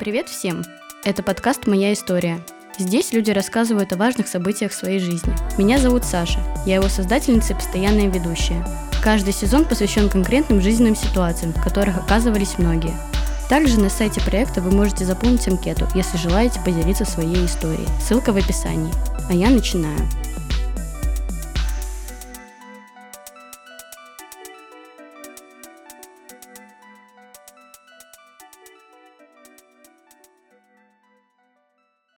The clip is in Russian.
Привет всем! Это подкаст «Моя история». Здесь люди рассказывают о важных событиях своей жизни. Меня зовут Саша, я его создательница и постоянная ведущая. Каждый сезон посвящен конкретным жизненным ситуациям, в которых оказывались многие. Также на сайте проекта вы можете заполнить анкету, если желаете поделиться своей историей. Ссылка в описании. А я начинаю.